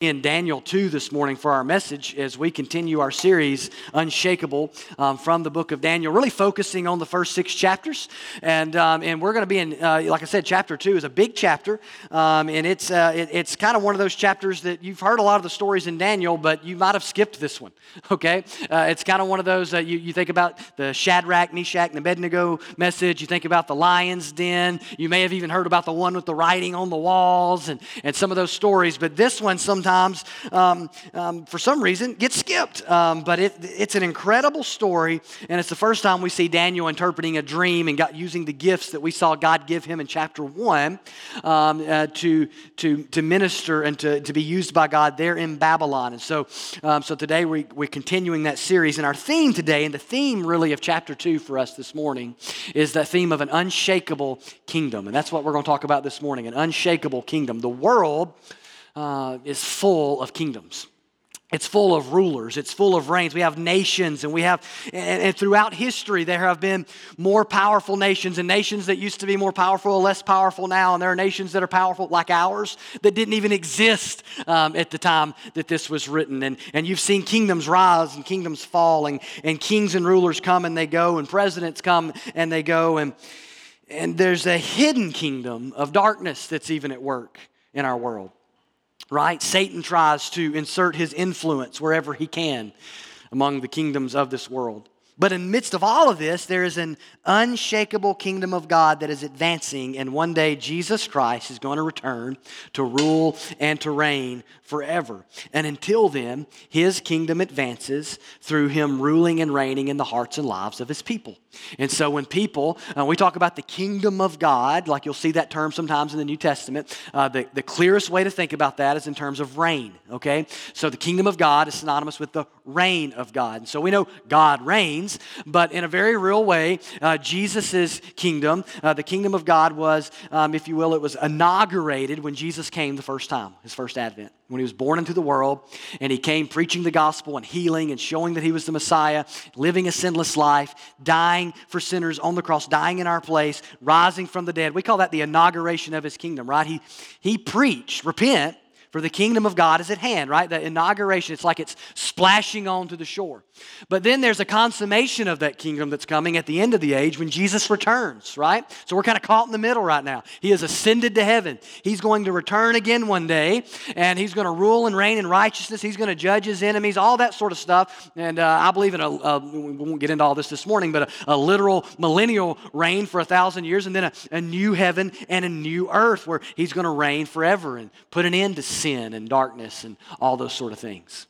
in Daniel 2 this morning for our message as we continue our series, Unshakable, um, from the book of Daniel, really focusing on the first six chapters. And, um, and we're going to be in, uh, like I said, chapter 2 is a big chapter. Um, and it's, uh, it, it's kind of one of those chapters that you've heard a lot of the stories in Daniel, but you might have skipped this one, okay? Uh, it's kind of one of those, you, you think about the Shadrach, Meshach, and Abednego message. You think about the lion's den. You may have even heard about the one with the writing on the walls and, and some of those stories. But this one sometimes sometimes, um, um, for some reason, gets skipped. Um, but it, it's an incredible story, and it's the first time we see Daniel interpreting a dream and God, using the gifts that we saw God give him in chapter 1 um, uh, to, to, to minister and to, to be used by God there in Babylon. And so, um, so today we, we're continuing that series, and our theme today, and the theme really of chapter 2 for us this morning, is the theme of an unshakable kingdom. And that's what we're going to talk about this morning an unshakable kingdom. The world uh, is full of kingdoms. It's full of rulers. It's full of reigns. We have nations, and we have, and, and, throughout history, there have been more powerful nations, and nations that used to be more powerful are less powerful now. And there are nations that are powerful, like ours, that didn't even exist um, at the time that this was written. And, and you've seen kingdoms rise and kingdoms fall, and, and kings and rulers come and they go, and presidents come and they go. And, and there's a hidden kingdom of darkness that's even at work in our world right? Satan tries to insert his influence wherever he can among the kingdoms of this world. But in the midst of all of this, there is an unshakable kingdom of God that is advancing, and one day Jesus Christ is going to return to rule and to reign forever. And until then, his kingdom advances through him ruling and reigning in the hearts and lives of his people. And so when people, uh, we talk about the kingdom of God, like you'll see that term sometimes in the New Testament, uh, the, the clearest way to think about that is in terms of reign, okay? So the kingdom of God is synonymous with the reign of God. And so we know God reigns, but in a very real way, uh, Jesus' kingdom, uh, the kingdom of God was, um, if you will, it was inaugurated when Jesus came the first time, his first advent when he was born into the world and he came preaching the gospel and healing and showing that he was the Messiah, living a sinless life, dying for sinners on the cross, dying in our place, rising from the dead. We call that the inauguration of his kingdom, right? He, he preached, repent, for the kingdom of God is at hand, right? The inauguration, it's like it's splashing onto the shore. But then there's a consummation of that kingdom that's coming at the end of the age when Jesus returns, right? So we're kind of caught in the middle right now. He has ascended to heaven. He's going to return again one day, and he's going to rule and reign in righteousness. He's going to judge his enemies, all that sort of stuff. And uh, I believe in a, a, we won't get into all this this morning, but a, a literal millennial reign for a thousand years, and then a, a new heaven and a new earth where he's going to reign forever and put an end to sin and darkness and all those sort of things.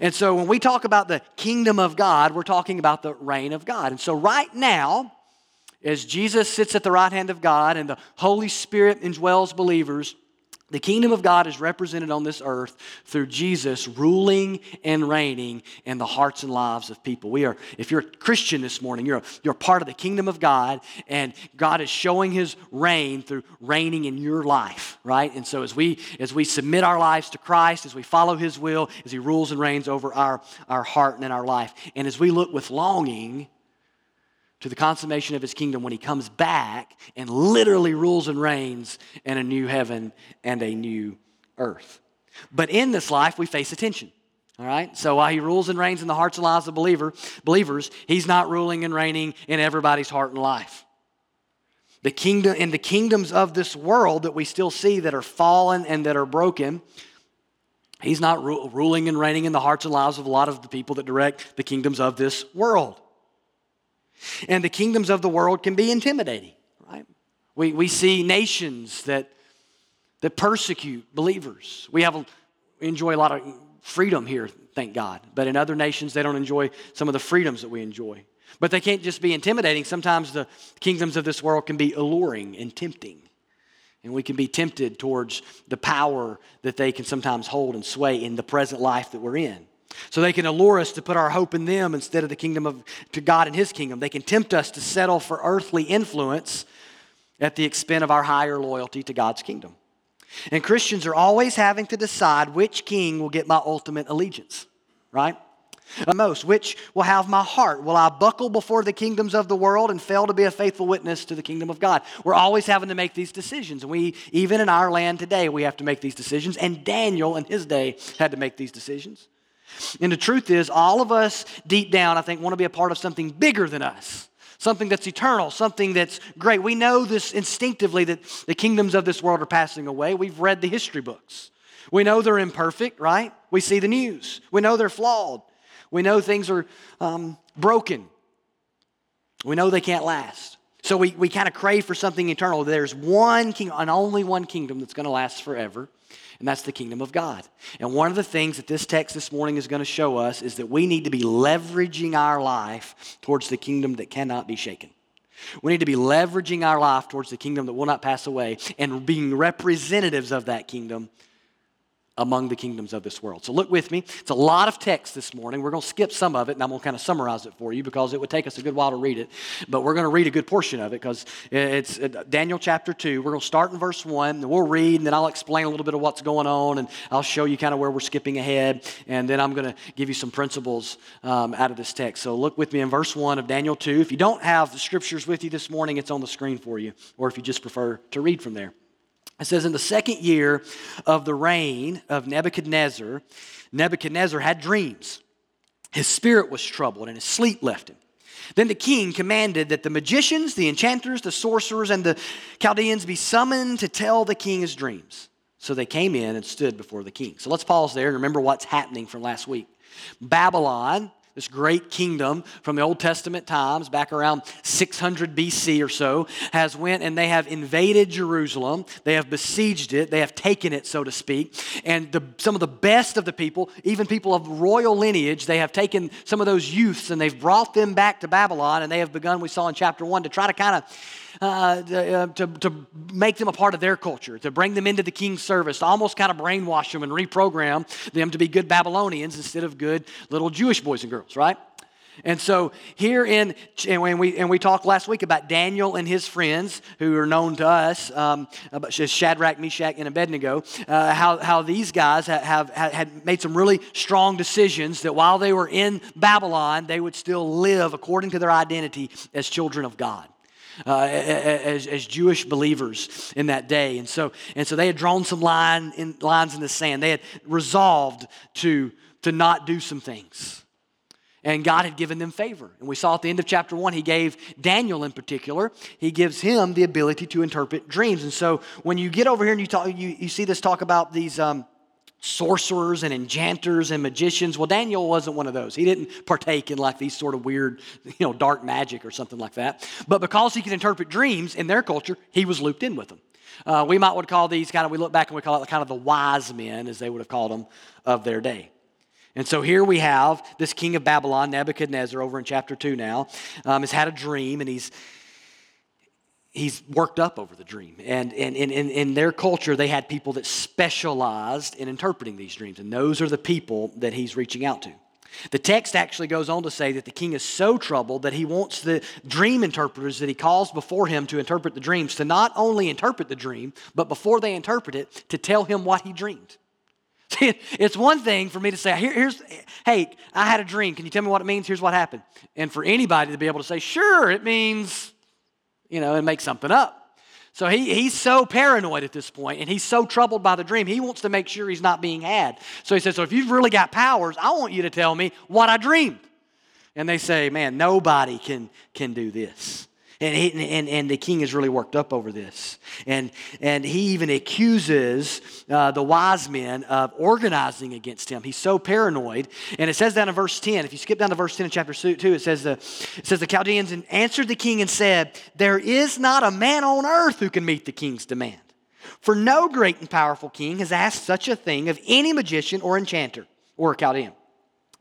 And so when we talk about the kingdom of God, we're talking about the reign of God. And so right now, as Jesus sits at the right hand of God and the Holy Spirit indwells believers, the kingdom of God is represented on this earth through Jesus ruling and reigning in the hearts and lives of people. We are, if you're a Christian this morning, you're, a, you're part of the kingdom of God, and God is showing his reign through reigning in your life, right? And so as we as we submit our lives to Christ, as we follow his will, as he rules and reigns over our, our heart and in our life, and as we look with longing to the consummation of his kingdom when he comes back and literally rules and reigns in a new heaven and a new earth. But in this life, we face attention. All right? So while he rules and reigns in the hearts and lives of believer, believers, he's not ruling and reigning in everybody's heart and life. The kingdom in the kingdoms of this world that we still see that are fallen and that are broken, he's not ru- ruling and reigning in the hearts and lives of a lot of the people that direct the kingdoms of this world. And the kingdoms of the world can be intimidating, right? We, we see nations that, that persecute believers. We have we enjoy a lot of freedom here, thank God. But in other nations, they don't enjoy some of the freedoms that we enjoy. But they can't just be intimidating. Sometimes the kingdoms of this world can be alluring and tempting. And we can be tempted towards the power that they can sometimes hold and sway in the present life that we're in. So they can allure us to put our hope in them instead of the kingdom of to God and his kingdom. They can tempt us to settle for earthly influence at the expense of our higher loyalty to God's kingdom. And Christians are always having to decide which king will get my ultimate allegiance, right? most? Which will have my heart? Will I buckle before the kingdoms of the world and fail to be a faithful witness to the kingdom of God? We're always having to make these decisions. And we, even in our land today, we have to make these decisions. And Daniel in his day had to make these decisions. And the truth is, all of us deep down, I think, want to be a part of something bigger than us. Something that's eternal, something that's great. We know this instinctively that the kingdoms of this world are passing away. We've read the history books. We know they're imperfect, right? We see the news. We know they're flawed. We know things are um, broken. We know they can't last. So we, we kind of crave for something eternal. There's one king, and only one kingdom that's going to last forever, and that's the kingdom of God. And one of the things that this text this morning is going to show us is that we need to be leveraging our life towards the kingdom that cannot be shaken. We need to be leveraging our life towards the kingdom that will not pass away and being representatives of that kingdom among the kingdoms of this world. So look with me. It's a lot of text this morning. We're going to skip some of it, and I'm going to kind of summarize it for you because it would take us a good while to read it. But we're going to read a good portion of it because it's uh, Daniel chapter 2. We're going to start in verse 1, and we'll read, and then I'll explain a little bit of what's going on, and I'll show you kind of where we're skipping ahead, and then I'm going to give you some principles um, out of this text. So look with me in verse 1 of Daniel 2. If you don't have the scriptures with you this morning, it's on the screen for you, or if you just prefer to read from there. It says, In the second year of the reign of Nebuchadnezzar, Nebuchadnezzar had dreams. His spirit was troubled, and his sleep left him. Then the king commanded that the magicians, the enchanters, the sorcerers, and the Chaldeans be summoned to tell the king his dreams. So they came in and stood before the king. So let's pause there and remember what's happening from last week. Babylon this great kingdom from the Old Testament times, back around 600 BC or so, has went and they have invaded Jerusalem. They have besieged it. They have taken it, so to speak. And the, some of the best of the people, even people of royal lineage, they have taken some of those youths and they've brought them back to Babylon. And they have begun, we saw in chapter one, to try to kind of uh, uh, to, to make them a part of their culture, to bring them into the king's service, to almost kind of brainwash them and reprogram them to be good Babylonians instead of good little Jewish boys and girls, right? And so here in, and we, and we talked last week about Daniel and his friends who are known to us, um, Shadrach, Meshach, and Abednego, uh, how, how these guys have, have, had made some really strong decisions that while they were in Babylon, they would still live according to their identity as children of God uh, as, as Jewish believers in that day. And so, and so they had drawn some line in, lines in the sand. They had resolved to, to not do some things. And God had given them favor. And we saw at the end of chapter one, He gave Daniel in particular, He gives him the ability to interpret dreams. And so when you get over here and you, talk, you, you see this talk about these. Um, sorcerers and enchanters and magicians. Well, Daniel wasn't one of those. He didn't partake in like these sort of weird, you know, dark magic or something like that. But because he could interpret dreams in their culture, he was looped in with them. Uh, we might would call these kind of, we look back and we call it kind of the wise men, as they would have called them, of their day. And so here we have this king of Babylon, Nebuchadnezzar, over in chapter 2 now, um, has had a dream and he's he's worked up over the dream. And, and, and in their culture, they had people that specialized in interpreting these dreams. And those are the people that he's reaching out to. The text actually goes on to say that the king is so troubled that he wants the dream interpreters that he calls before him to interpret the dreams to not only interpret the dream, but before they interpret it, to tell him what he dreamed. It's one thing for me to say, Here, here's, hey, I had a dream. Can you tell me what it means? Here's what happened. And for anybody to be able to say, sure, it means you know, and make something up. So he, he's so paranoid at this point, and he's so troubled by the dream, he wants to make sure he's not being had. So he says, So if you've really got powers, I want you to tell me what I dreamed. And they say, Man, nobody can, can do this. And, he, and, and the king is really worked up over this. And, and he even accuses uh, the wise men of organizing against him. He's so paranoid. And it says down in verse 10, if you skip down to verse 10 in chapter 2, it says the, it says the Chaldeans answered the king and said, There is not a man on earth who can meet the king's demand. For no great and powerful king has asked such a thing of any magician or enchanter or Chaldean.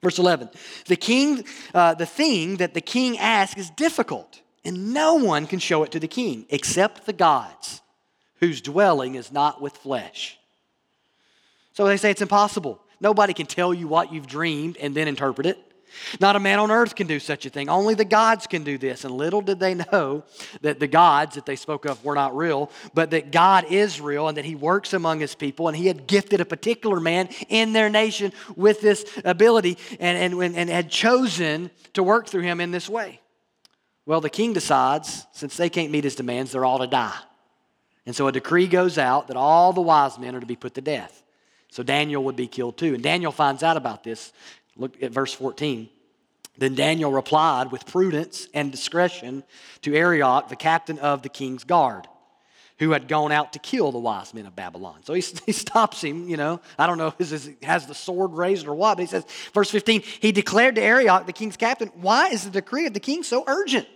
Verse 11, the king, uh, the thing that the king asks is difficult and no one can show it to the king except the gods, whose dwelling is not with flesh. So they say it's impossible. Nobody can tell you what you've dreamed and then interpret it. Not a man on earth can do such a thing. Only the gods can do this. And little did they know that the gods that they spoke of were not real, but that God is real and that He works among His people. And He had gifted a particular man in their nation with this ability and, and, and had chosen to work through him in this way. Well, the king decides, since they can't meet his demands, they're all to die. And so a decree goes out that all the wise men are to be put to death. So Daniel would be killed too. And Daniel finds out about this. Look at verse 14. Then Daniel replied with prudence and discretion to Arioch, the captain of the king's guard, who had gone out to kill the wise men of Babylon. So he, he stops him, you know. I don't know if he has the sword raised or what, but he says, verse 15, he declared to Arioch, the king's captain, Why is the decree of the king so urgent?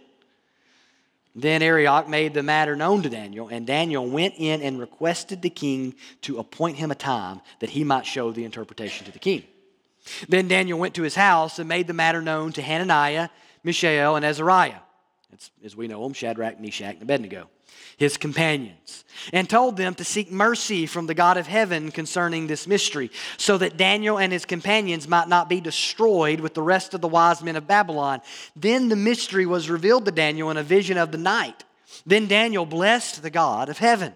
Then Arioch made the matter known to Daniel, and Daniel went in and requested the king to appoint him a time that he might show the interpretation to the king. Then Daniel went to his house and made the matter known to Hananiah, Mishael, and Azariah. It's, as we know them, Shadrach, Meshach, and Abednego his companions, and told them to seek mercy from the God of heaven concerning this mystery, so that Daniel and his companions might not be destroyed with the rest of the wise men of Babylon. Then the mystery was revealed to Daniel in a vision of the night. Then Daniel blessed the God of heaven.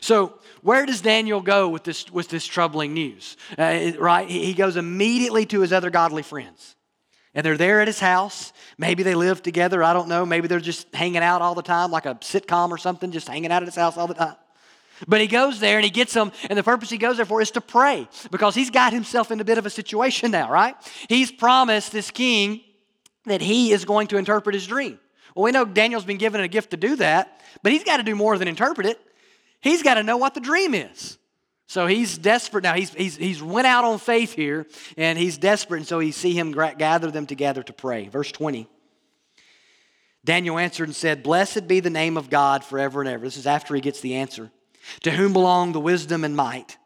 So, where does Daniel go with this, with this troubling news? Uh, right? He goes immediately to his other godly friends. And they're there at his house. Maybe they live together. I don't know. Maybe they're just hanging out all the time, like a sitcom or something, just hanging out at his house all the time. But he goes there and he gets them, and the purpose he goes there for is to pray because he's got himself in a bit of a situation now, right? He's promised this king that he is going to interpret his dream. Well, we know Daniel's been given a gift to do that, but he's got to do more than interpret it. He's got to know what the dream is. So he's desperate now. He's, he's, he's went out on faith here, and he's desperate, and so he see him gather them together to pray. Verse 20. Daniel answered and said, Blessed be the name of God forever and ever. This is after he gets the answer. To whom belong the wisdom and might.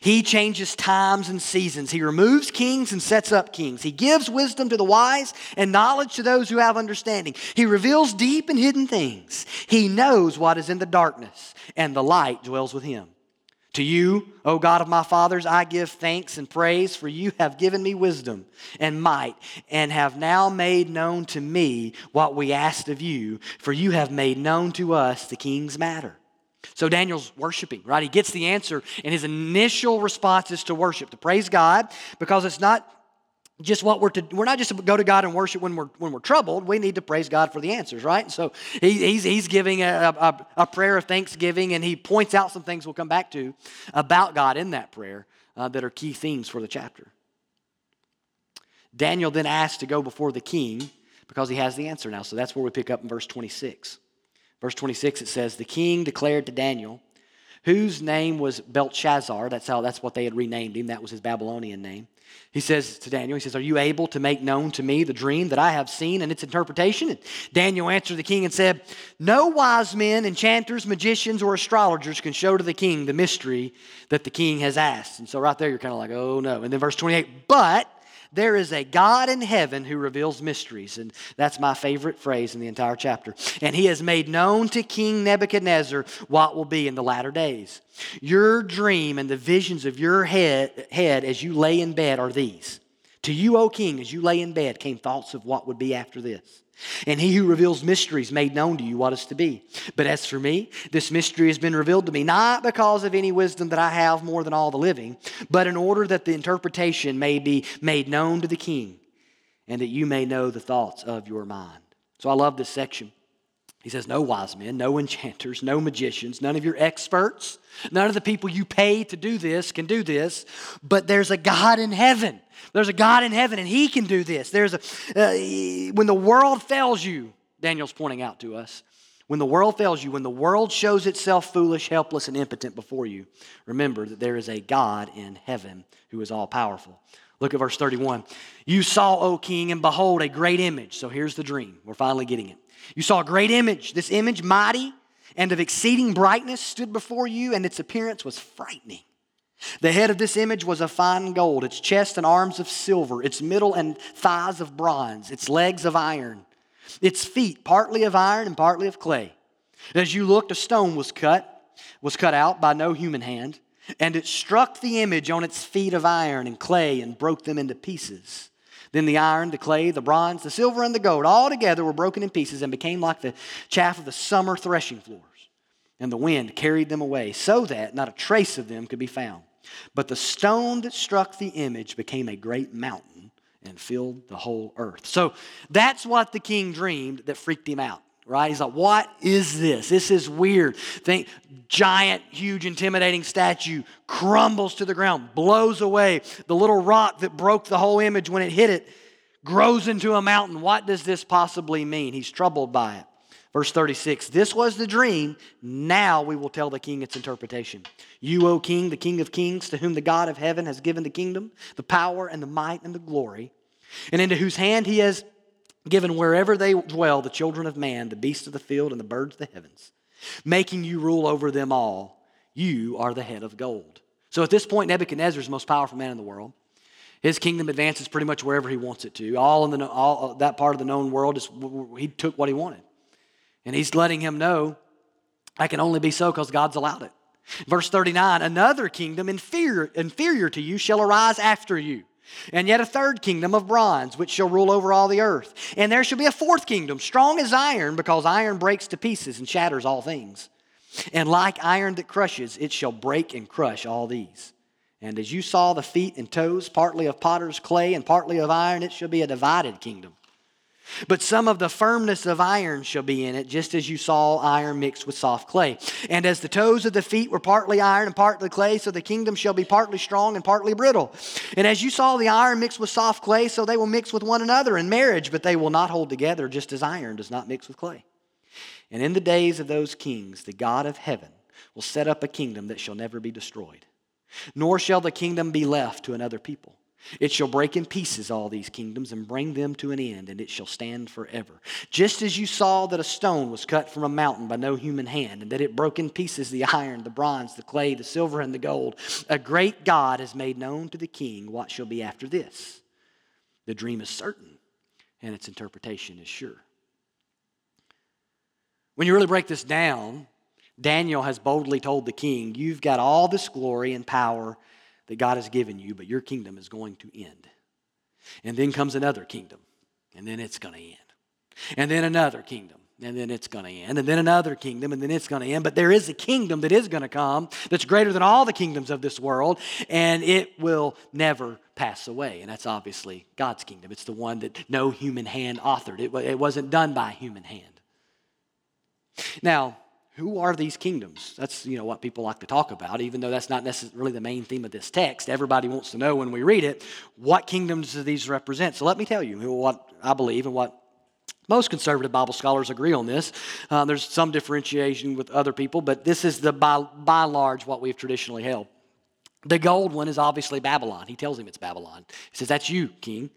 He changes times and seasons. He removes kings and sets up kings. He gives wisdom to the wise and knowledge to those who have understanding. He reveals deep and hidden things. He knows what is in the darkness, and the light dwells with him. To you, O God of my fathers, I give thanks and praise, for you have given me wisdom and might, and have now made known to me what we asked of you, for you have made known to us the king's matter. So Daniel's worshiping, right? He gets the answer, and his initial response is to worship, to praise God, because it's not just what we're to we're not just to go to god and worship when we're when we're troubled. We need to praise god for the answers right? So he, he's, he's giving a, a, a, prayer of thanksgiving and he points out some things we'll come back to about god in that prayer uh, that are key themes for the chapter. Daniel then asks to go before the king because he has the answer now. So that's where we pick up in verse 26 verse 26 it says the king declared to daniel whose name was belshazzar. That's how that's what they had renamed him. That was his Babylonian name. He says to Daniel, he says, Are you able to make known to me the dream that I have seen and its interpretation? And Daniel answered the king and said, No wise men, enchanters, magicians, or astrologers can show to the king the mystery that the king has asked. And so right there, you're kind of like, Oh no. And then verse 28, But there is a God in heaven who reveals mysteries. And that's my favorite phrase in the entire chapter. And he has made known to King Nebuchadnezzar what will be in the latter days. Your dream and the visions of your head, head as you lay in bed are these. To you, O king, as you lay in bed, came thoughts of what would be after this. And he who reveals mysteries made known to you what is to be. But as for me, this mystery has been revealed to me, not because of any wisdom that I have more than all the living, but in order that the interpretation may be made known to the king, and that you may know the thoughts of your mind. So I love this section. He says, No wise men, no enchanters, no magicians, none of your experts, none of the people you pay to do this can do this, but there's a God in heaven there's a God in heaven, and He can do this. There's a, uh, when the world fails you, Daniel's pointing out to us, when the world fails you, when the world shows itself foolish, helpless, and impotent before you, remember that there is a God in heaven who is all powerful. Look at verse 31. You saw, O king, and behold, a great image. So here's the dream. We're finally getting it. You saw a great image. This image, mighty and of exceeding brightness, stood before you, and its appearance was frightening. The head of this image was of fine gold, its chest and arms of silver, its middle and thighs of bronze, its legs of iron, its feet partly of iron and partly of clay. As you looked, a stone was cut, was cut out by no human hand, and it struck the image on its feet of iron and clay and broke them into pieces. Then the iron, the clay, the bronze, the silver, and the gold all together were broken in pieces and became like the chaff of the summer threshing floors. And the wind carried them away, so that not a trace of them could be found. But the stone that struck the image became a great mountain and filled the whole earth. So that's what the king dreamed that freaked him out right? He's like, what is this? This is weird. Think giant, huge, intimidating statue crumbles to the ground, blows away. The little rock that broke the whole image when it hit it grows into a mountain. What does this possibly mean? He's troubled by it. Verse 36 This was the dream. Now we will tell the king its interpretation. You, O king, the king of kings, to whom the God of heaven has given the kingdom, the power, and the might, and the glory, and into whose hand he has given wherever they dwell the children of man, the beasts of the field, and the birds of the heavens, making you rule over them all. You are the head of gold. So at this point, Nebuchadnezzar is the most powerful man in the world. His kingdom advances pretty much wherever he wants it to. All in the, all, uh, that part of the known world, is, he took what he wanted. And he's letting him know I can only be so because God's allowed it. Verse 39 Another kingdom inferior, inferior to you shall arise after you and yet a third kingdom of bronze, which shall rule over all the earth. And there shall be a fourth kingdom, strong as iron, because iron breaks to pieces and shatters all things. And like iron that crushes, it shall break and crush all these. And as you saw the feet and toes, partly of potter's clay and partly of iron, it shall be a divided kingdom. But some of the firmness of iron shall be in it, just as you saw iron mixed with soft clay. And as the toes of the feet were partly iron and partly clay, so the kingdom shall be partly strong and partly brittle. And as you saw the iron mixed with soft clay, so they will mix with one another in marriage, but they will not hold together, just as iron does not mix with clay. And in the days of those kings, the God of heaven will set up a kingdom that shall never be destroyed, nor shall the kingdom be left to another people. It shall break in pieces all these kingdoms and bring them to an end, and it shall stand forever. Just as you saw that a stone was cut from a mountain by no human hand, and that it broke in pieces the iron, the bronze, the clay, the silver, and the gold, a great God has made known to the king what shall be after this. The dream is certain, and its interpretation is sure. When you really break this down, Daniel has boldly told the king, You've got all this glory and power that God has given you, but your kingdom is going to end. And then comes another kingdom, and then it's going to end. And then another kingdom, and then it's going to end. And then another kingdom, and then it's going to end. But there is a kingdom that is going to come that's greater than all the kingdoms of this world, and it will never pass away. And that's obviously God's kingdom. It's the one that no human hand authored, it, it wasn't done by human hand. Now, who are these kingdoms? That's you know what people like to talk about, even though that's not necessarily the main theme of this text. Everybody wants to know when we read it, what kingdoms do these represent? So let me tell you what I believe and what most conservative Bible scholars agree on this. Uh, there's some differentiation with other people, but this is the by, by large what we've traditionally held. The gold one is obviously Babylon. He tells him it's Babylon. He says, That's you, king.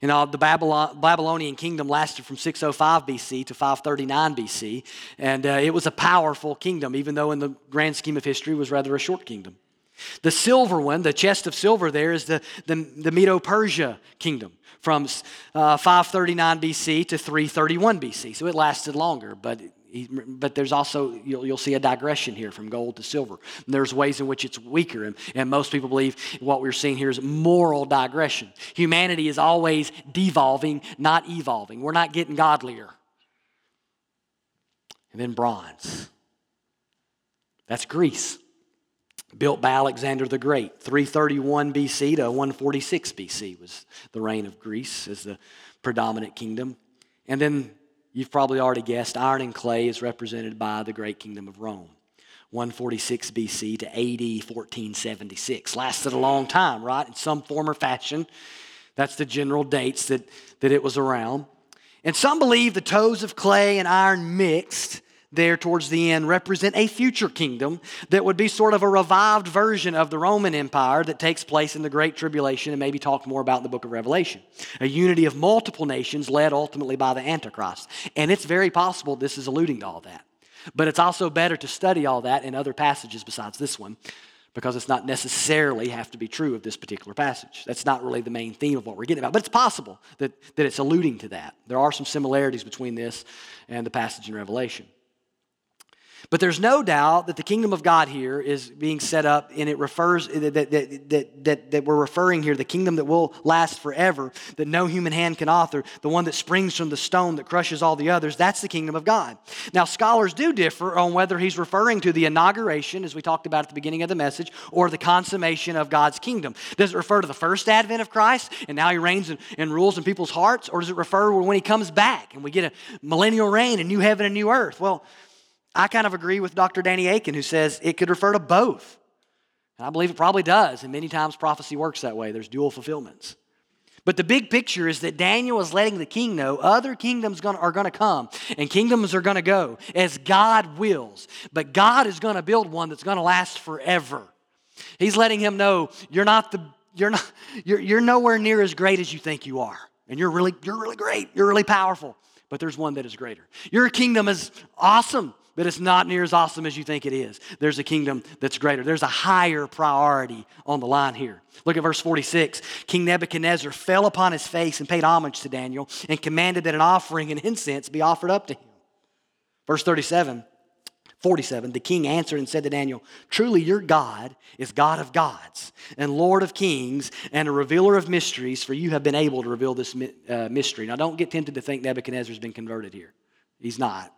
You know, the Babylon, Babylonian kingdom lasted from 605 BC to 539 BC, and uh, it was a powerful kingdom, even though in the grand scheme of history was rather a short kingdom. The silver one, the chest of silver there, is the, the, the Medo Persia kingdom from uh, 539 BC to 331 BC. So it lasted longer, but but there's also, you'll, you'll, see a digression here from gold to silver. And there's ways in which it's weaker. And, and most people believe what we're seeing here is moral digression. Humanity is always devolving, not evolving. We're not getting godlier. And then bronze. That's Greece. Built by Alexander the Great. 331 BC to 146 BC was the reign of Greece as the predominant kingdom. And then You've probably already guessed iron and clay is represented by the great kingdom of Rome. 146 BC to AD 1476. Lasted a long time, right? In some form or fashion. That's the general dates that, that it was around. And some believe the toes of clay and iron mixed there towards the end represent a future kingdom that would be sort of a revived version of the Roman Empire that takes place in the Great Tribulation and maybe talk more about in the book of Revelation. A unity of multiple nations led ultimately by the Antichrist. And it's very possible this is alluding to all that. But it's also better to study all that in other passages besides this one because it's not necessarily have to be true of this particular passage. That's not really the main theme of what we're getting about, but it's possible that, that it's alluding to that. There are some similarities between this and the passage in Revelation. But there's no doubt that the kingdom of God here is being set up, and it refers that, that, that, that, that we're referring here, the kingdom that will last forever, that no human hand can author, the one that springs from the stone that crushes all the others, that's the kingdom of God. Now, scholars do differ on whether he's referring to the inauguration, as we talked about at the beginning of the message, or the consummation of God's kingdom. Does it refer to the first advent of Christ, and now he reigns and, and rules in people's hearts, or does it refer to when he comes back and we get a millennial reign, a new heaven, and new earth? Well, I kind of agree with Dr. Danny Akin, who says it could refer to both. And I believe it probably does. And many times prophecy works that way. There's dual fulfillments. But the big picture is that Daniel is letting the king know other kingdoms are going to come and kingdoms are going to go as God wills. But God is going to build one that's going to last forever. He's letting him know you're not the you're not you're, you're nowhere near as great as you think you are. And you're really you're really great. You're really powerful. But there's one that is greater. Your kingdom is awesome but it's not near as awesome as you think it is. There's a kingdom that's greater. There's a higher priority on the line here. Look at verse 46. King Nebuchadnezzar fell upon his face and paid homage to Daniel and commanded that an offering and incense be offered up to him. Verse 37. 47, the king answered and said to Daniel, Truly, your God is God of gods and Lord of kings and a revealer of mysteries, for you have been able to reveal this uh, mystery. Now, don't get tempted to think Nebuchadnezzar's been converted here. He's not.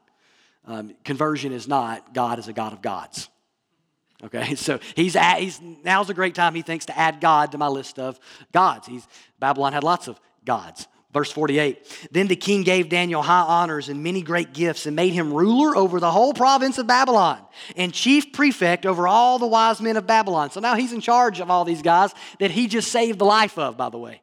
Um, conversion is not God is a God of gods. Okay, so he's, at, he's now's a great time he thinks to add God to my list of gods. He's Babylon had lots of gods. Verse 48 Then the king gave Daniel high honors and many great gifts and made him ruler over the whole province of Babylon and chief prefect over all the wise men of Babylon. So now he's in charge of all these guys that he just saved the life of, by the way.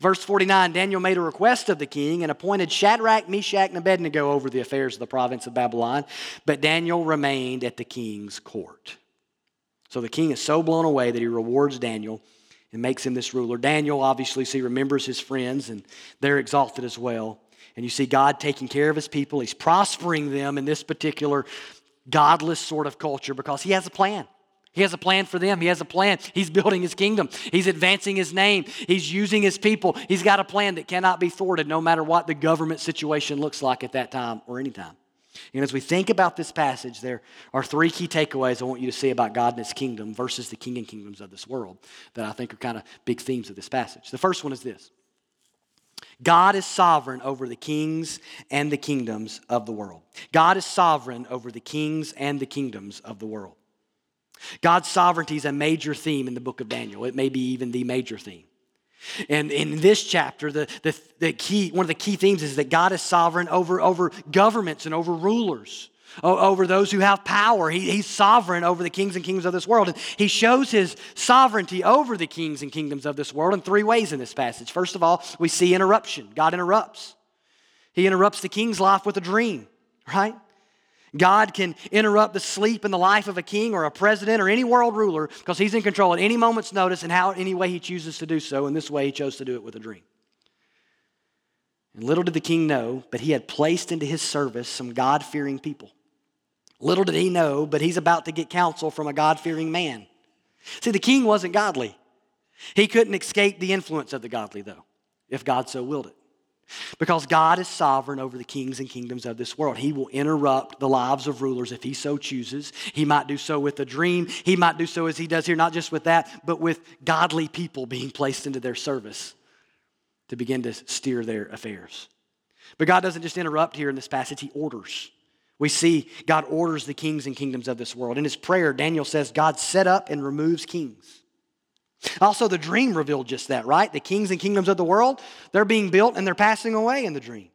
Verse 49 Daniel made a request of the king and appointed Shadrach, Meshach, and Abednego over the affairs of the province of Babylon, but Daniel remained at the king's court. So the king is so blown away that he rewards Daniel and makes him this ruler. Daniel, obviously, see, remembers his friends, and they're exalted as well. And you see God taking care of his people. He's prospering them in this particular godless sort of culture because he has a plan. He has a plan for them. He has a plan. He's building his kingdom. He's advancing his name. He's using his people. He's got a plan that cannot be thwarted no matter what the government situation looks like at that time or any time. And as we think about this passage, there are three key takeaways I want you to see about God and his kingdom versus the king and kingdoms of this world that I think are kind of big themes of this passage. The first one is this God is sovereign over the kings and the kingdoms of the world. God is sovereign over the kings and the kingdoms of the world. God's sovereignty is a major theme in the book of Daniel. It may be even the major theme. And in this chapter, the, the, the key, one of the key themes is that God is sovereign over, over governments and over rulers, over those who have power. He, he's sovereign over the kings and kingdoms of this world. And he shows his sovereignty over the kings and kingdoms of this world in three ways in this passage. First of all, we see interruption. God interrupts. He interrupts the king's life with a dream, right? God can interrupt the sleep in the life of a king or a president or any world ruler because he's in control at any moment's notice and how any way he chooses to do so. In this way, he chose to do it with a dream. And little did the king know, but he had placed into his service some God fearing people. Little did he know, but he's about to get counsel from a God fearing man. See, the king wasn't godly. He couldn't escape the influence of the godly, though, if God so willed it. Because God is sovereign over the kings and kingdoms of this world. He will interrupt the lives of rulers if He so chooses. He might do so with a dream. He might do so as He does here, not just with that, but with godly people being placed into their service to begin to steer their affairs. But God doesn't just interrupt here in this passage, He orders. We see God orders the kings and kingdoms of this world. In his prayer, Daniel says, God set up and removes kings. Also, the dream revealed just that, right? The kings and kingdoms of the world, they're being built and they're passing away in the dream.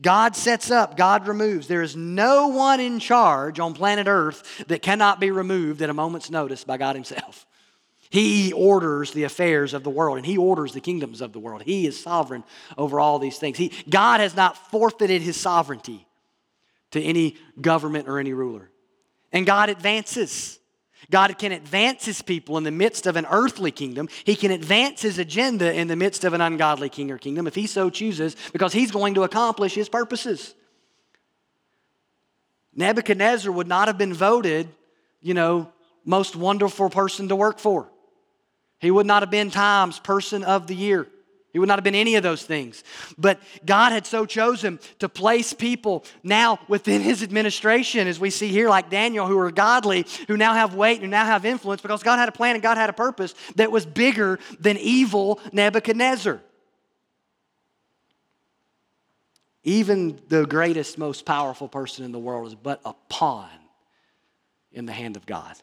God sets up, God removes. There is no one in charge on planet Earth that cannot be removed at a moment's notice by God Himself. He orders the affairs of the world and He orders the kingdoms of the world. He is sovereign over all these things. He, God has not forfeited His sovereignty to any government or any ruler. And God advances. God can advance his people in the midst of an earthly kingdom. He can advance his agenda in the midst of an ungodly king or kingdom if he so chooses, because he's going to accomplish his purposes. Nebuchadnezzar would not have been voted, you know, most wonderful person to work for. He would not have been Time's person of the year. He would not have been any of those things. But God had so chosen to place people now within his administration, as we see here, like Daniel, who are godly, who now have weight, and who now have influence, because God had a plan and God had a purpose that was bigger than evil Nebuchadnezzar. Even the greatest, most powerful person in the world is but a pawn in the hand of God.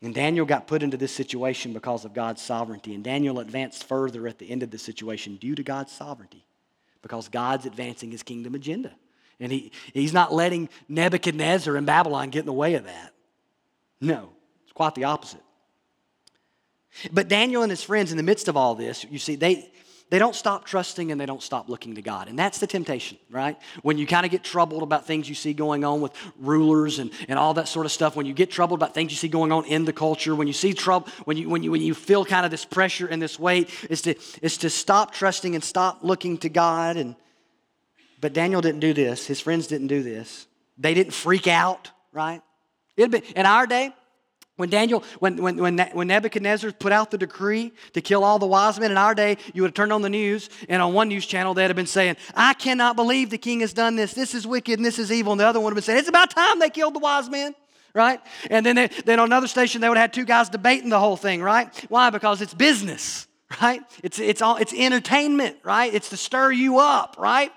And Daniel got put into this situation because of God's sovereignty. And Daniel advanced further at the end of the situation due to God's sovereignty because God's advancing his kingdom agenda. And he, he's not letting Nebuchadnezzar and Babylon get in the way of that. No, it's quite the opposite. But Daniel and his friends, in the midst of all this, you see, they, they don't stop trusting and they don't stop looking to God. And that's the temptation, right? When you kind of get troubled about things you see going on with rulers and, and all that sort of stuff, when you get troubled about things you see going on in the culture, when you see trouble, when you, when you, when you feel kind of this pressure and this weight, is to, is to stop trusting and stop looking to God. And, but Daniel didn't do this. His friends didn't do this. They didn't freak out, right? It'd be, in our day, when Daniel, when, when, when, when Nebuchadnezzar put out the decree to kill all the wise men in our day, you would have turned on the news, and on one news channel, they'd have been saying, I cannot believe the king has done this. This is wicked and this is evil. And the other one would have been saying, It's about time they killed the wise men, right? And then, they, then on another station, they would have had two guys debating the whole thing, right? Why? Because it's business, right? It's, it's, all, it's entertainment, right? It's to stir you up, right?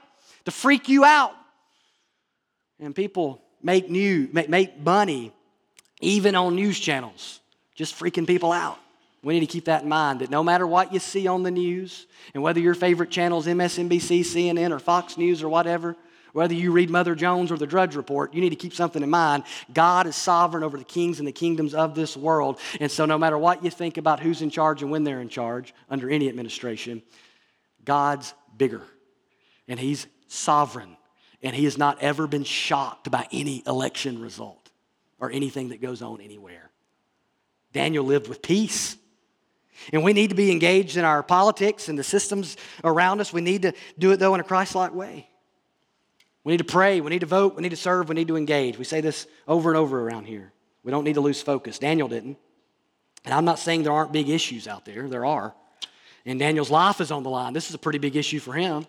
To freak you out. And people make new, make, make money even on news channels, just freaking people out. We need to keep that in mind that no matter what you see on the news, and whether your favorite channel is MSNBC, CNN, or Fox News, or whatever, whether you read Mother Jones or the Drudge Report, you need to keep something in mind. God is sovereign over the kings and the kingdoms of this world. And so, no matter what you think about who's in charge and when they're in charge under any administration, God's bigger. And He's sovereign. And He has not ever been shocked by any election result or anything that goes on anywhere. Daniel lived with peace. And we need to be engaged in our politics and the systems around us. We need to do it, though, in a Christ like way. We need to pray. We need to vote. We need to serve. We need to engage. We say this over and over around here. We don't need to lose focus. Daniel didn't. And I'm not saying there aren't big issues out there, there are. And Daniel's life is on the line. This is a pretty big issue for him. A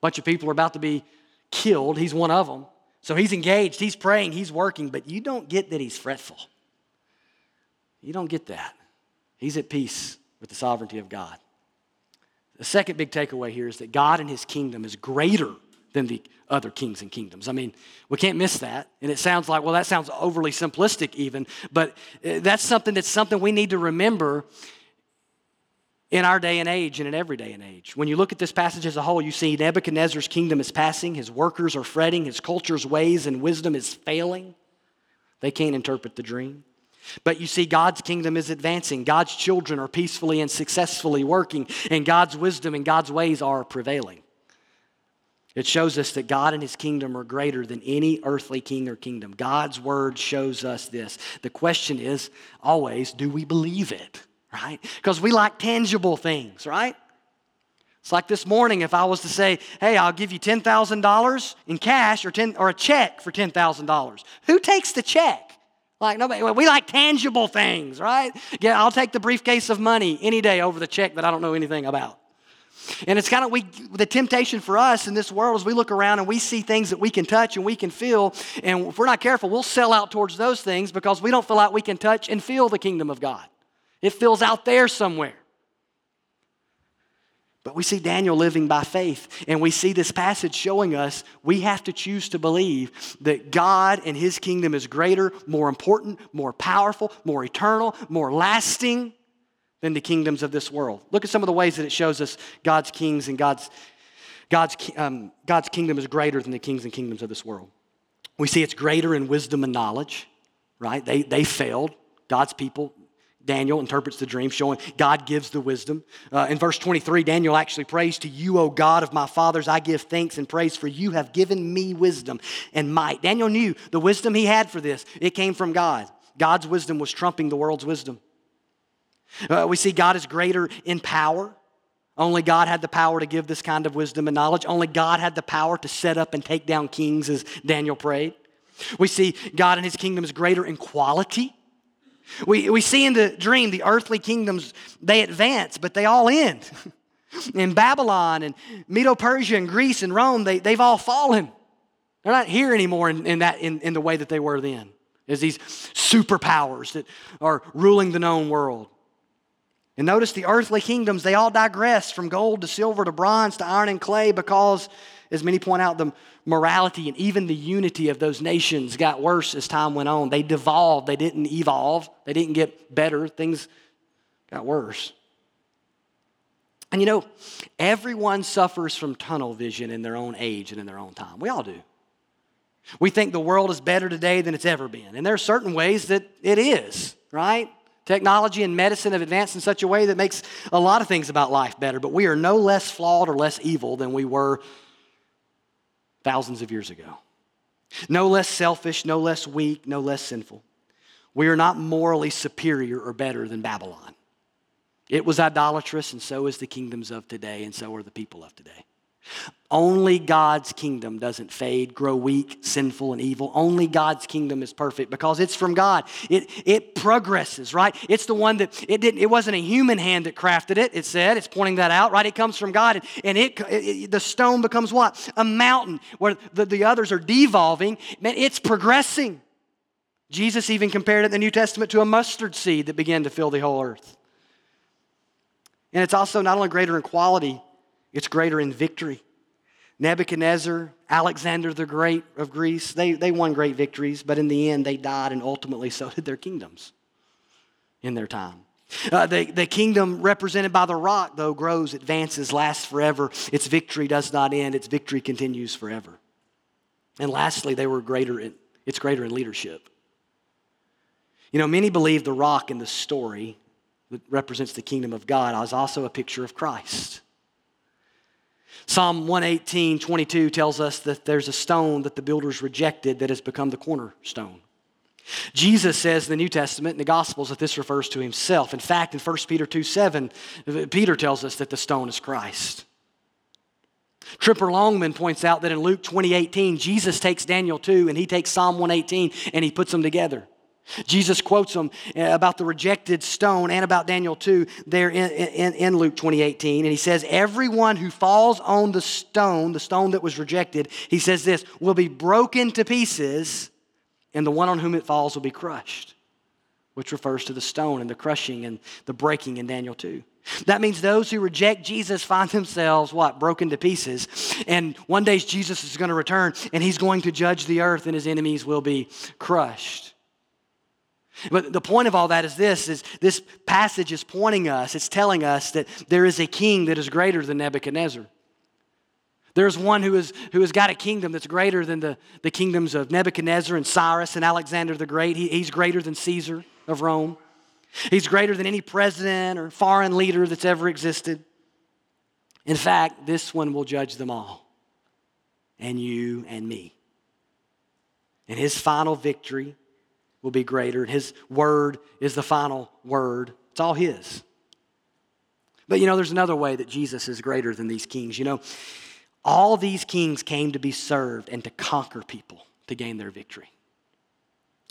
bunch of people are about to be killed. He's one of them. So he's engaged, he's praying, he's working, but you don't get that he's fretful. You don't get that. He's at peace with the sovereignty of God. The second big takeaway here is that God and his kingdom is greater than the other kings and kingdoms. I mean, we can't miss that. And it sounds like, well, that sounds overly simplistic even, but uh, that's something that's something we need to remember in our day and age and in every day and age. When you look at this passage as a whole, you see Nebuchadnezzar's kingdom is passing, his workers are fretting, his culture's ways and wisdom is failing. They can't interpret the dream. But you see, God's kingdom is advancing. God's children are peacefully and successfully working, and God's wisdom and God's ways are prevailing. It shows us that God and his kingdom are greater than any earthly king or kingdom. God's word shows us this. The question is always do we believe it? Right? Because we like tangible things, right? It's like this morning if I was to say, hey, I'll give you $10,000 in cash or, 10, or a check for $10,000. Who takes the check? Like nobody, we like tangible things, right? Yeah, I'll take the briefcase of money any day over the check that I don't know anything about. And it's kind of we the temptation for us in this world is we look around and we see things that we can touch and we can feel, and if we're not careful, we'll sell out towards those things because we don't feel like we can touch and feel the kingdom of God. It fills out there somewhere. But we see Daniel living by faith, and we see this passage showing us we have to choose to believe that God and His kingdom is greater, more important, more powerful, more eternal, more lasting than the kingdoms of this world. Look at some of the ways that it shows us God's kings and God's, God's, um, God's kingdom is greater than the kings and kingdoms of this world. We see it's greater in wisdom and knowledge, right? They, they failed. God's people Daniel interprets the dream, showing God gives the wisdom. Uh, in verse 23, Daniel actually prays to you, O God of my fathers. I give thanks and praise for you have given me wisdom and might. Daniel knew the wisdom he had for this, it came from God. God's wisdom was trumping the world's wisdom. Uh, we see God is greater in power. Only God had the power to give this kind of wisdom and knowledge. Only God had the power to set up and take down kings, as Daniel prayed. We see God and his kingdom is greater in quality. We, we see in the dream the earthly kingdoms, they advance, but they all end. In Babylon and Medo Persia and Greece and Rome, they, they've all fallen. They're not here anymore in, in that, in, in the way that they were then, as these superpowers that are ruling the known world. And notice the earthly kingdoms, they all digress from gold to silver to bronze to iron and clay because, as many point out, the morality and even the unity of those nations got worse as time went on. They devolved, they didn't evolve, they didn't get better, things got worse. And you know, everyone suffers from tunnel vision in their own age and in their own time. We all do. We think the world is better today than it's ever been. And there are certain ways that it is, right? Technology and medicine have advanced in such a way that makes a lot of things about life better, but we are no less flawed or less evil than we were thousands of years ago. No less selfish, no less weak, no less sinful. We are not morally superior or better than Babylon. It was idolatrous, and so is the kingdoms of today, and so are the people of today. Only God's kingdom doesn't fade, grow weak, sinful, and evil. Only God's kingdom is perfect because it's from God. It, it progresses, right? It's the one that it didn't, it wasn't a human hand that crafted it, it said. It's pointing that out, right? It comes from God. And, and it, it, the stone becomes what? A mountain where the, the others are devolving. Man, it's progressing. Jesus even compared it in the New Testament to a mustard seed that began to fill the whole earth. And it's also not only greater in quality, it's greater in victory. Nebuchadnezzar, Alexander the Great of Greece, they, they won great victories, but in the end, they died, and ultimately, so did their kingdoms in their time. Uh, the, the kingdom represented by the rock, though, grows, advances, lasts forever. Its victory does not end, its victory continues forever. And lastly, they were greater in, it's greater in leadership. You know, many believe the rock in the story that represents the kingdom of God is also a picture of Christ. Psalm 118, 22 tells us that there's a stone that the builders rejected that has become the cornerstone. Jesus says in the New Testament, in the Gospels, that this refers to himself. In fact, in 1 Peter 2 7, Peter tells us that the stone is Christ. Tremper Longman points out that in Luke 2018, Jesus takes Daniel 2 and he takes Psalm 118 and he puts them together. Jesus quotes them uh, about the rejected stone and about Daniel 2 there in, in, in, Luke 2018. And he says, Everyone who falls on the stone, the stone that was rejected, he says this, will be broken to pieces, and the one on whom it falls will be crushed, which refers to the stone and the crushing and the breaking in Daniel 2. That means those who reject Jesus find themselves, what, broken to pieces. And one day Jesus is going to return and he's going to judge the earth and his enemies will be crushed. But the point of all that is this is this passage is pointing us, it's telling us that there is a king that is greater than Nebuchadnezzar. There's one who, is, who has got a kingdom that's greater than the, the kingdoms of Nebuchadnezzar and Cyrus and Alexander the Great. He, he's greater than Caesar of Rome. He's greater than any president or foreign leader that's ever existed. In fact, this one will judge them all, and you and me. And his final victory will be greater. And His word is the final word, it's all His. But you know, there's another way that Jesus is greater than these kings. You know, all these kings came to be served and to conquer people to gain their victory.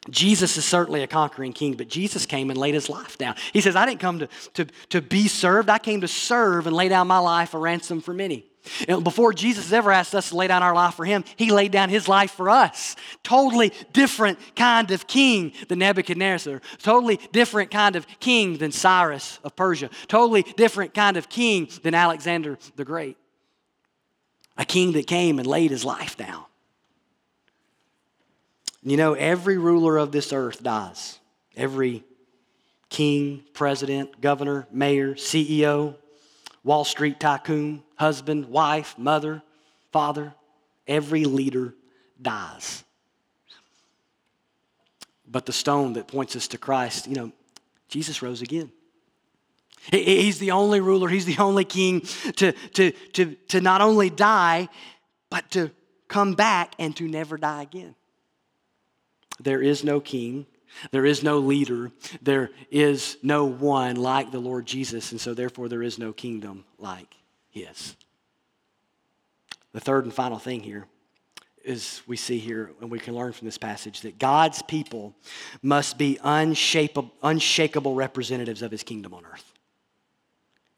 Jesus is certainly a conquering king, but Jesus came and laid his life down. He says, I didn't come to, to, to be served, I came to serve and lay down my life a ransom for many. And before Jesus ever asked us to lay down our life for him, he laid down his life for us. Totally different kind of king than Nebuchadnezzar. Totally different kind of king than Cyrus of Persia. Totally different kind of king than Alexander the Great. A king that came and laid his life down. You know, every ruler of this earth dies. Every king, president, governor, mayor, CEO, Wall Street tycoon, husband, wife, mother, father, every leader dies. But the stone that points us to Christ, you know, Jesus rose again. He's the only ruler, he's the only king to, to, to, to not only die, but to come back and to never die again. There is no king there is no leader. There is no one like the Lord Jesus, and so therefore there is no kingdom like his. The third and final thing here is we see here, and we can learn from this passage, that God's people must be unshakable, unshakable representatives of his kingdom on earth.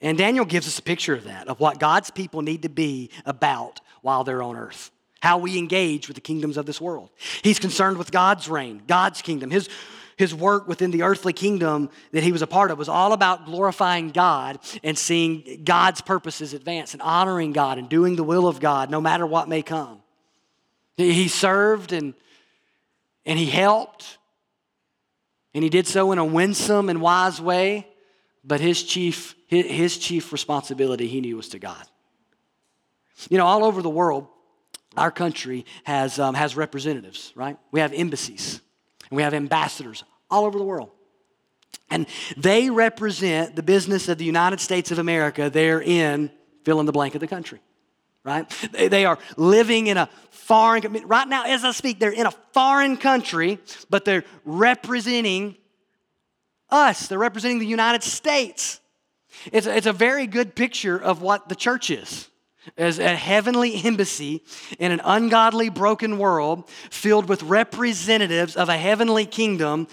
And Daniel gives us a picture of that, of what God's people need to be about while they're on earth, how we engage with the kingdoms of this world. He's concerned with God's reign, God's kingdom. His, his work within the earthly kingdom that he was a part of was all about glorifying God and seeing God's purposes advance and honoring God and doing the will of God no matter what may come. He served and, and he helped, and he did so in a winsome and wise way, but his chief his chief responsibility he knew was to God. You know, all over the world, our country has, um, has representatives, right? We have embassies and we have ambassadors all over the world. And they represent the business of the United States of America there in fill in the blank of the country, right? They, they are living in a foreign, right now as I speak, they're in a foreign country, but they're representing us. They're representing the United States. It's a, it's a very good picture of what the church is as a heavenly embassy in an ungodly, broken world filled with representatives of a heavenly kingdom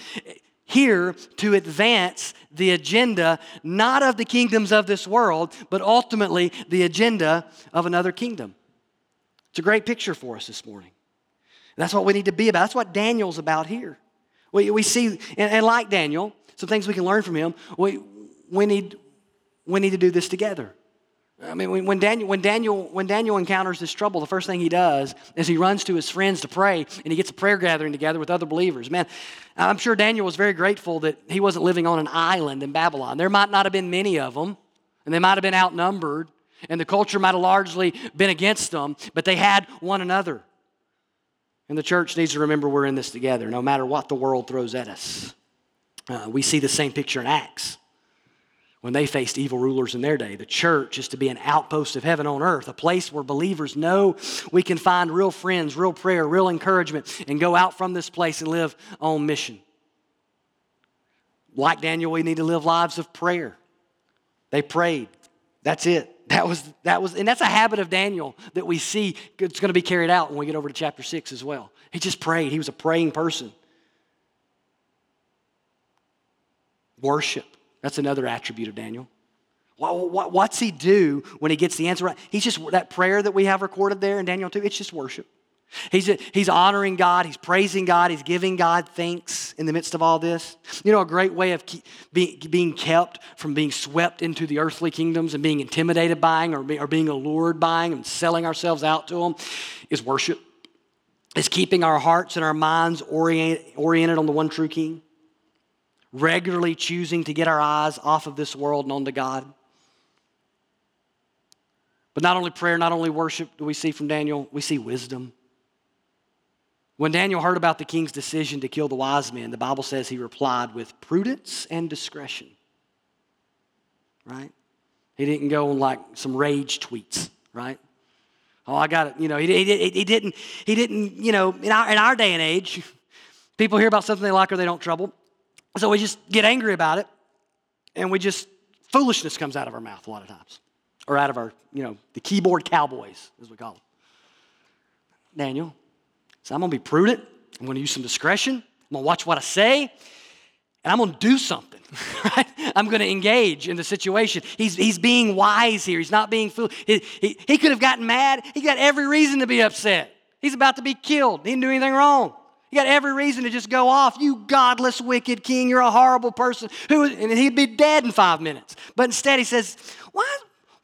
here to advance the agenda not of the kingdoms of this world, but ultimately the agenda of another kingdom. It's a great picture for us this morning. That's what we need to be about. That's what Daniel's about here. We, we see, and, and like Daniel, some things we can learn from him. We, we need we need to do this together. I mean, when Daniel, when, Daniel, when Daniel encounters this trouble, the first thing he does is he runs to his friends to pray and he gets a prayer gathering together with other believers. Man, I'm sure Daniel was very grateful that he wasn't living on an island in Babylon. There might not have been many of them, and they might have been outnumbered, and the culture might have largely been against them, but they had one another. And the church needs to remember we're in this together, no matter what the world throws at us. Uh, we see the same picture in Acts when they faced evil rulers in their day. The church is to be an outpost of heaven on earth, a place where believers know we can find real friends, real prayer, real encouragement, and go out from this place and live on mission. Like Daniel, we need to live lives of prayer. They prayed. That's it. That was, that was, and that's a habit of Daniel that we see it's going to be carried out when we get over to chapter 6 as well. He just prayed. He was a praying person. Worship. That's another attribute of Daniel. What's he do when he gets the answer right? He's just, that prayer that we have recorded there in Daniel 2, it's just worship. He's, he's honoring God, he's praising God, he's giving God thanks in the midst of all this. You know, a great way of keep, being, being kept from being swept into the earthly kingdoms and being intimidated by or, be, or being allured by and selling ourselves out to them is worship. Is keeping our hearts and our minds orient, oriented on the one true King regularly choosing to get our eyes off of this world and onto God. But not only prayer, not only worship do we see from Daniel, we see wisdom. When Daniel heard about the king's decision to kill the wise men, the Bible says he replied with prudence and discretion. Right? He didn't go on like some rage tweets, right? Oh, I got it. You know, he, he, he didn't, he didn't, you know, in our, in our day and age, people hear about something they like or they don't trouble. So we just get angry about it, and we just, foolishness comes out of our mouth a lot of times, or out of our, you know, the keyboard cowboys, as we call them. Daniel, so I'm to be prudent. I'm to use some discretion. I'm to watch what I say, and I'm to do something. Right? I'm to engage in the situation. He's, he's being wise here. He's not being foolish. He, he, he could have gotten mad. He got every reason to be upset. He's about to be killed. He didn't do anything wrong. You got every reason to just go off. You godless, wicked king. You're a horrible person. Who, and he'd be dead in five minutes. But instead, he says, Why,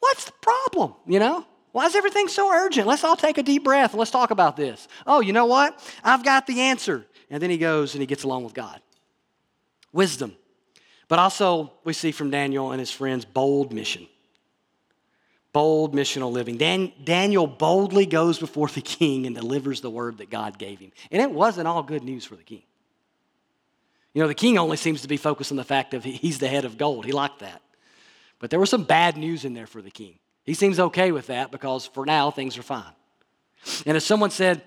What's the problem? You know? Why is everything so urgent? Let's all take a deep breath and let's talk about this. Oh, you know what? I've got the answer. And then he goes and he gets along with God. Wisdom. But also, we see from Daniel and his friends, bold mission bold missional living. Dan, Daniel boldly goes before the king and delivers the word that God gave him. And it wasn't all good news for the king. You know, the king only seems to be focused on the fact of he's the head of gold. He liked that. But there was some bad news in there for the king. He seems okay with that because for now things are fine. And as someone said,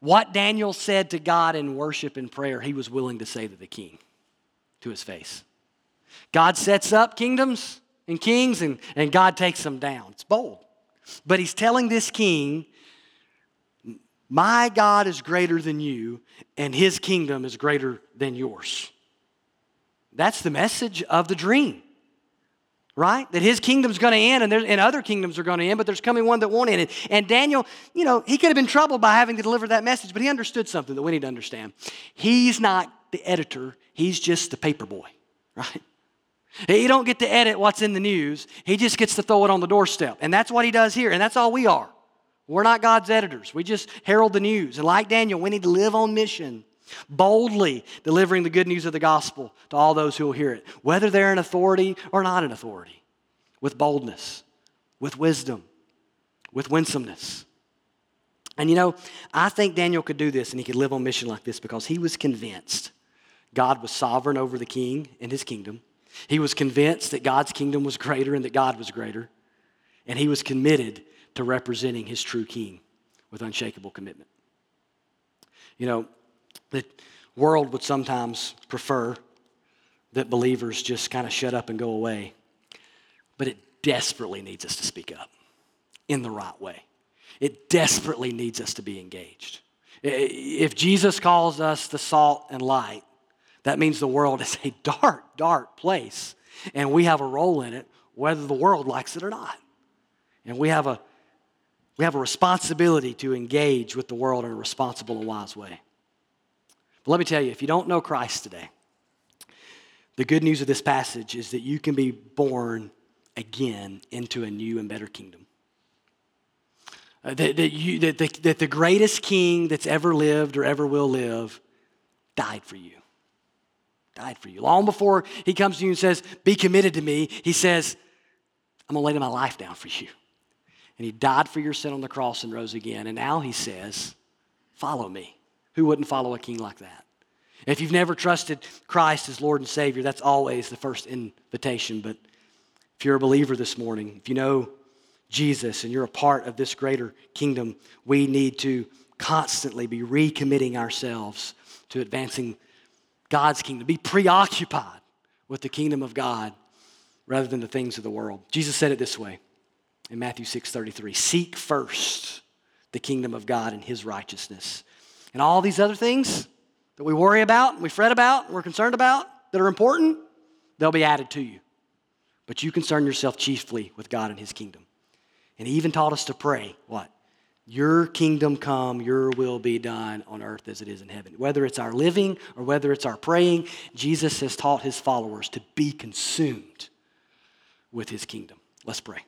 what Daniel said to God in worship and prayer, he was willing to say to the king to his face. God sets up kingdoms, and kings, and, and God takes them down. It's bold. But he's telling this king, My God is greater than you, and his kingdom is greater than yours. That's the message of the dream. right? That his kingdom's going to end and, and other kingdoms are going to end, but there's coming one that won't end. And, and Daniel, you know, he could have been troubled by having to deliver that message, but he understood something that we need to understand. He's not the editor, he's just the paper boy, right? He don't get to edit what's in the news. He just gets to throw it on the doorstep. And that's what he does here. And that's all we are. We're not God's editors. We just herald the news. And like Daniel, we need to live on mission, boldly delivering the good news of the gospel to all those who will hear it, whether they're in authority or not in authority, with boldness, with wisdom, with winsomeness. And you know, I think Daniel could do this and he could live on mission like this because he was convinced God was sovereign over the king and his kingdom. He was convinced that God's kingdom was greater and that God was greater. And he was committed to representing his true king with unshakable commitment. You know, the world would sometimes prefer that believers just kind of shut up and go away, but it desperately needs us to speak up in the right way. It desperately needs us to be engaged. If Jesus calls us the salt and light, that means the world is a dark, dark place, and we have a role in it, whether the world likes it or not. And we have a we have a responsibility to engage with the world in a responsible and wise way. But let me tell you, if you don't know Christ today, the good news of this passage is that you can be born again into a new and better kingdom. Uh, that, that, you, that, the, that the greatest king that's ever lived or ever will live died for you. Died for you. Long before he comes to you and says, Be committed to me, he says, I'm going to lay my life down for you. And he died for your sin on the cross and rose again. And now he says, Follow me. Who wouldn't follow a king like that? If you've never trusted Christ as Lord and Savior, that's always the first invitation. But if you're a believer this morning, if you know Jesus and you're a part of this greater kingdom, we need to constantly be recommitting ourselves to advancing God's kingdom. Be preoccupied with the kingdom of God rather than the things of the world. Jesus said it this way in Matthew 6:33. Seek first the kingdom of God and his righteousness. And all these other things that we worry about, we fret about, we're concerned about that are important, they'll be added to you. But you concern yourself chiefly with God and his kingdom. And he even taught us to pray, what? Your kingdom come, your will be done on earth as it is in heaven. Whether it's our living or whether it's our praying, Jesus has taught his followers to be consumed with his kingdom. Let's pray.